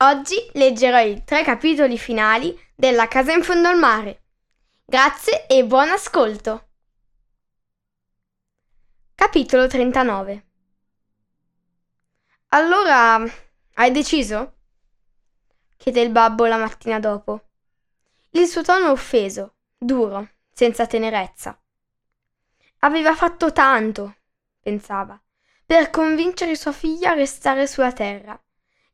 Oggi leggerò i tre capitoli finali della Casa in fondo al mare. Grazie e buon ascolto! Capitolo 39 Allora, hai deciso? chiede il babbo la mattina dopo. Il suo tono offeso, duro, senza tenerezza. Aveva fatto tanto, pensava, per convincere sua figlia a restare sulla terra,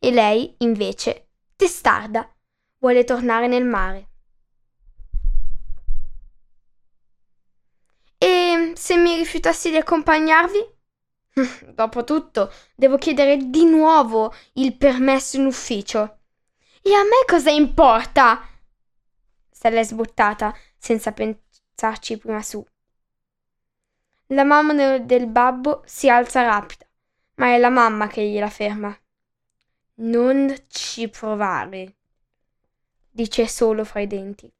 e lei, invece, testarda, vuole tornare nel mare. E se mi rifiutassi di accompagnarvi? Dopotutto, devo chiedere di nuovo il permesso in ufficio. E a me cosa importa? Se l'è sbuttata senza pensarci prima su. La mamma del babbo si alza rapida, ma è la mamma che gliela ferma. Non ci provare, dice solo fra i denti.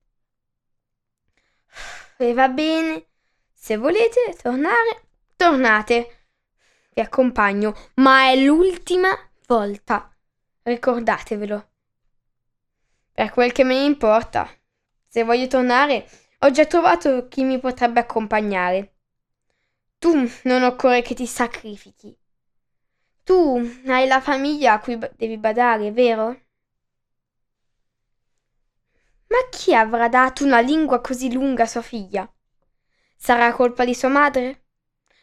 E va bene, se volete tornare, tornate. Vi accompagno, ma è l'ultima volta. Ricordatevelo. Per quel che me ne importa. Se voglio tornare, ho già trovato chi mi potrebbe accompagnare. Tu non occorre che ti sacrifichi. Tu hai la famiglia a cui devi badare, vero? Ma chi avrà dato una lingua così lunga a sua figlia? Sarà colpa di sua madre?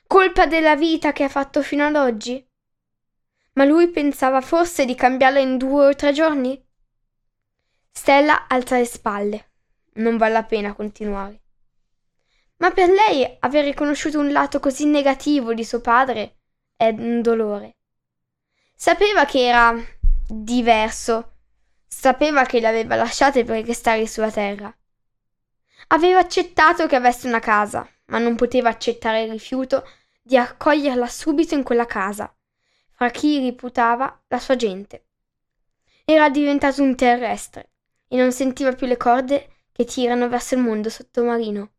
Colpa della vita che ha fatto fino ad oggi? Ma lui pensava forse di cambiarla in due o tre giorni? Stella alza le spalle. Non vale la pena continuare. Ma per lei aver riconosciuto un lato così negativo di suo padre è un dolore. Sapeva che era diverso, sapeva che le aveva lasciate per restare sulla terra. Aveva accettato che avesse una casa, ma non poteva accettare il rifiuto di accoglierla subito in quella casa, fra chi riputava la sua gente. Era diventato un terrestre e non sentiva più le corde che tirano verso il mondo sottomarino.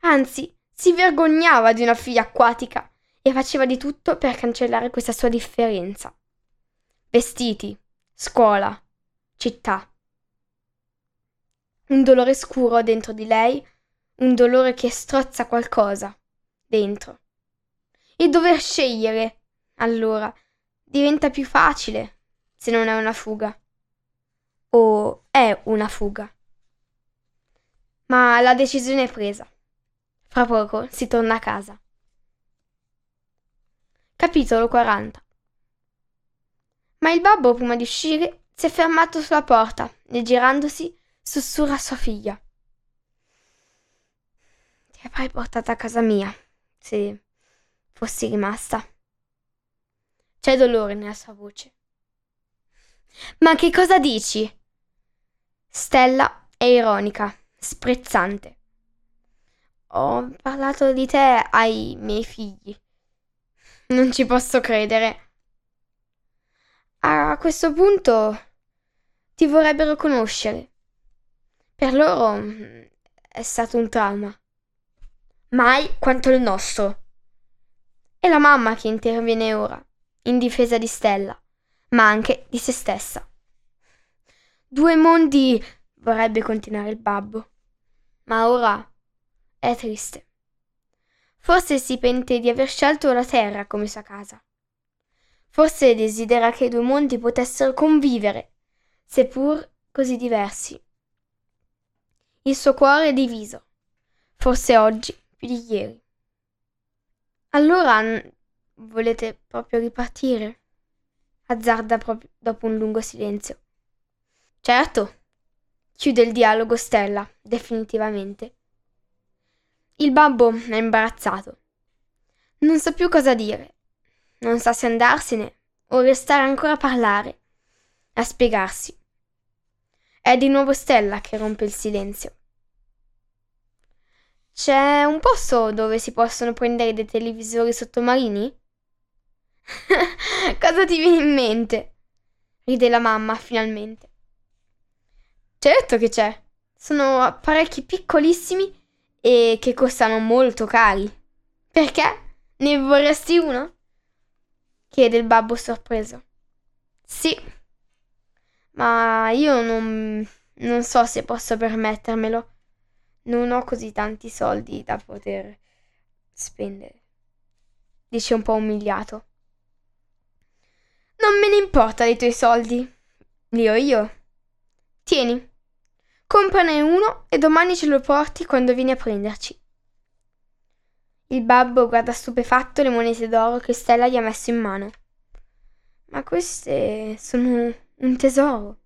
Anzi, si vergognava di una figlia acquatica e faceva di tutto per cancellare questa sua differenza. Vestiti, scuola, città. Un dolore scuro dentro di lei, un dolore che strozza qualcosa dentro. E dover scegliere, allora, diventa più facile se non è una fuga o è una fuga. Ma la decisione è presa. Fra poco si torna a casa. Capitolo 40 Ma il babbo, prima di uscire, si è fermato sulla porta e girandosi sussurra a sua figlia. Ti avrei portata a casa mia se fossi rimasta. C'è dolore nella sua voce. Ma che cosa dici? Stella è ironica, sprezzante. Ho parlato di te ai miei figli. Non ci posso credere. A questo punto ti vorrebbero conoscere. Per loro mm, è stato un trauma. Mai quanto il nostro. È la mamma che interviene ora, in difesa di Stella ma anche di se stessa. Due mondi vorrebbe continuare il babbo, ma ora è triste. Forse si pente di aver scelto la terra come sua casa. Forse desidera che i due mondi potessero convivere, seppur così diversi. Il suo cuore è diviso, forse oggi più di ieri. Allora volete proprio ripartire? azzarda proprio dopo un lungo silenzio. Certo, chiude il dialogo Stella, definitivamente. Il babbo è imbarazzato. Non sa più cosa dire. Non sa se andarsene o restare ancora a parlare, a spiegarsi. È di nuovo Stella che rompe il silenzio. C'è un posto dove si possono prendere dei televisori sottomarini? Cosa ti viene in mente? ride la mamma finalmente. Certo che c'è. Sono apparecchi piccolissimi e che costano molto cari. Perché? Ne vorresti uno? chiede il babbo sorpreso. Sì, ma io non, non so se posso permettermelo. Non ho così tanti soldi da poter spendere. Dice un po' umiliato. Non me ne importa dei tuoi soldi. Li ho io. Tieni. Comprane uno e domani ce lo porti quando vieni a prenderci. Il babbo guarda stupefatto le monete d'oro che Stella gli ha messo in mano. Ma queste sono un tesoro.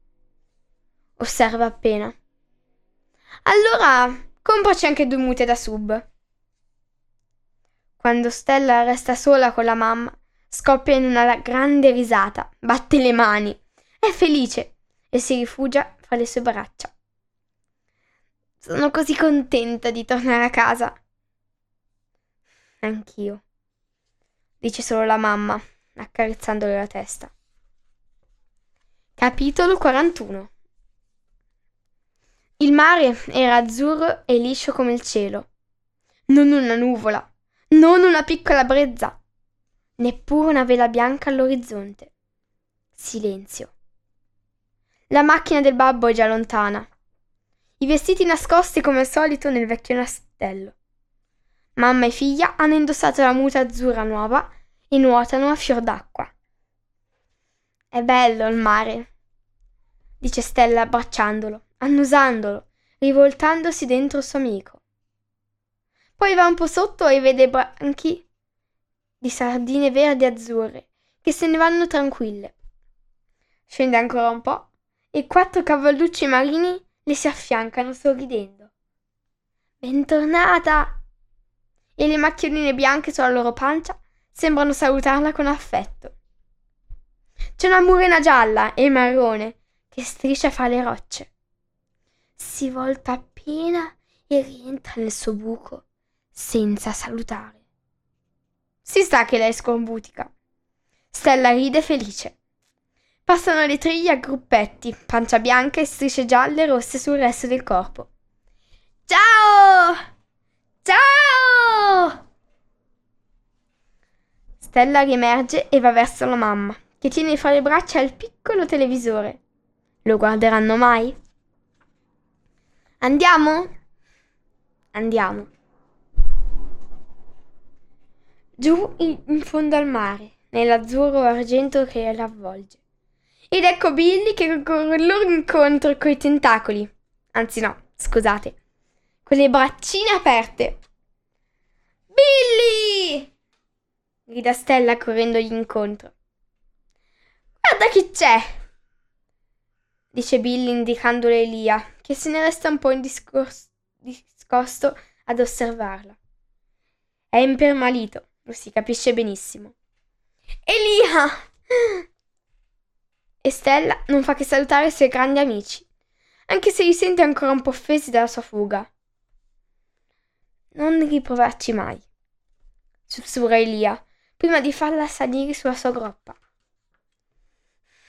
Osserva appena. Allora, compraci anche due mute da sub. Quando Stella resta sola con la mamma, scoppia in una grande risata, batte le mani, è felice e si rifugia fra le sue braccia. Sono così contenta di tornare a casa. Anch'io, dice solo la mamma, accarezzandole la testa. Capitolo 41 Il mare era azzurro e liscio come il cielo. Non una nuvola, non una piccola brezza, neppure una vela bianca all'orizzonte. Silenzio. La macchina del babbo è già lontana. I vestiti nascosti come al solito nel vecchio nastello. Mamma e figlia hanno indossato la muta azzurra nuova e nuotano a fior d'acqua. È bello il mare, dice Stella abbracciandolo, annusandolo, rivoltandosi dentro il suo amico. Poi va un po' sotto e vede banchi di sardine verdi e azzurre che se ne vanno tranquille. Scende ancora un po' e quattro cavallucci marini le si affiancano sorridendo. Bentornata! e le macchioline bianche sulla loro pancia sembrano salutarla con affetto. C'è una murena gialla e marrone che striscia fra le rocce. Si volta appena e rientra nel suo buco senza salutare. Si sa che lei scorbutica. Stella ride felice. Passano le triglie a gruppetti, pancia bianca e strisce gialle e rosse sul resto del corpo. Ciao! Ciao! Stella riemerge e va verso la mamma, che tiene fra le braccia il piccolo televisore. Lo guarderanno mai? Andiamo? Andiamo. Giù in, fondo al mare, nell'azzurro argento che l'avvolge. Ed ecco Billy che il loro incontro coi tentacoli. Anzi no, scusate, con le braccine aperte. Billy! grida Stella correndogli incontro. Guarda chi c'è! dice Billy indicandole Elia, che se ne resta un po' discosto ad osservarla. È impermalito, lo si capisce benissimo. Elia! E Stella non fa che salutare i suoi grandi amici, anche se li sente ancora un po' offesi dalla sua fuga. Non riprovarci mai, sussurra Elia, prima di farla salire sulla sua groppa.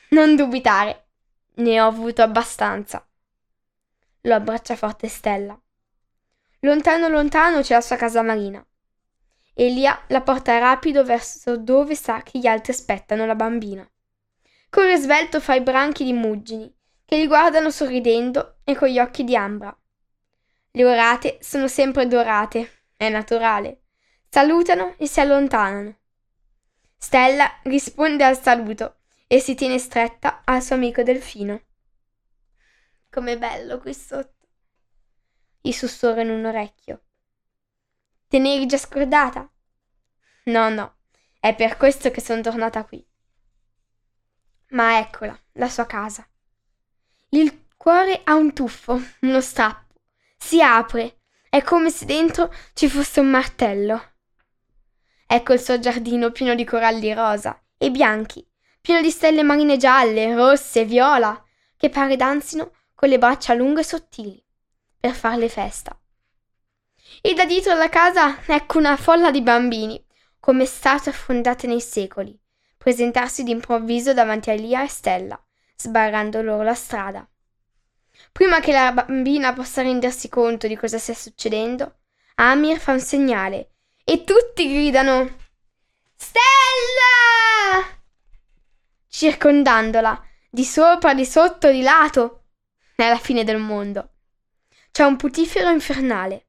Non dubitare, ne ho avuto abbastanza. Lo abbraccia forte Stella. Lontano lontano c'è la sua casa marina. Elia la porta rapido verso dove sa che gli altri aspettano la bambina. Corre svelto fra i branchi di muggini, che li guardano sorridendo e con gli occhi di ambra. Le orate sono sempre dorate, è naturale. Salutano e si allontanano. Stella risponde al saluto e si tiene stretta al suo amico delfino. com'è bello qui sotto. Gli sussurro in un orecchio. Te ne eri già scordata? No, no, è per questo che sono tornata qui. Ma eccola, la sua casa. Il cuore ha un tuffo, uno strappo. Si apre. È come se dentro ci fosse un martello. Ecco il suo giardino pieno di coralli rosa e bianchi, pieno di stelle marine gialle, rosse, viola, che pare danzino con le braccia lunghe e sottili per farle festa. E da dietro alla casa ecco una folla di bambini, come statue affondate nei secoli, presentarsi d'improvviso davanti a Lia e Stella, sbarrando loro la strada. Prima che la bambina possa rendersi conto di cosa stia succedendo, Amir fa un segnale e tutti gridano Stella! circondandola, di sopra, di sotto, di lato. È la fine del mondo. C'è un putifero infernale.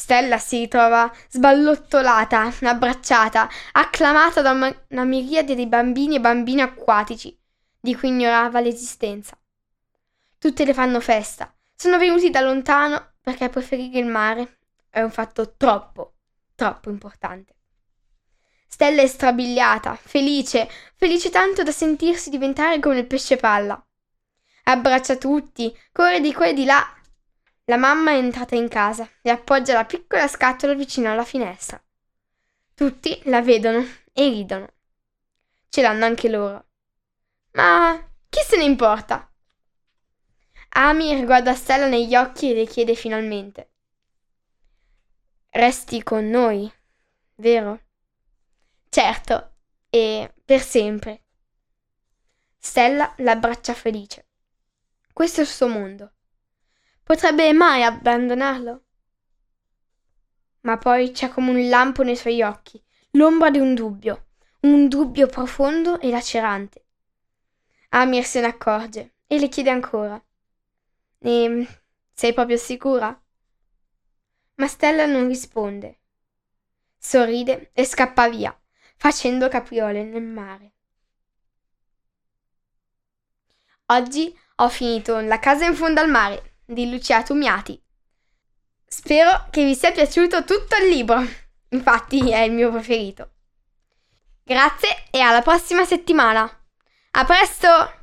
Stella si ritrova sballottolata, abbracciata, acclamata da una, miriade di bambini e bambine acquatici, di cui ignorava l'esistenza. Tutte le fanno festa. Sono venuti da lontano perché preferire il mare è un fatto troppo, troppo importante. Stella è strabiliata, felice, felice tanto da sentirsi diventare come il pesce palla. Abbraccia tutti, corre di qua e di là, la mamma è entrata in casa e appoggia la piccola scatola vicino alla finestra. Tutti la vedono e ridono. Ce l'hanno anche loro. Ma chi se ne importa? Amir guarda Stella negli occhi e le chiede finalmente. Resti con noi, vero? Certo, e per sempre. Stella l'abbraccia felice. Questo è il suo mondo. Potrebbe mai abbandonarlo? Ma poi c'è come un lampo nei suoi occhi, l'ombra di un dubbio, un dubbio profondo e lacerante. Amir se ne accorge e le chiede ancora. E sei proprio sicura? Ma Stella non risponde. Sorride e scappa via, facendo capriole nel mare. Oggi ho finito La casa in fondo al mare di Lucia Tumiati. Spero che vi sia piaciuto tutto il libro, infatti è il mio preferito. Grazie e alla prossima settimana. A presto!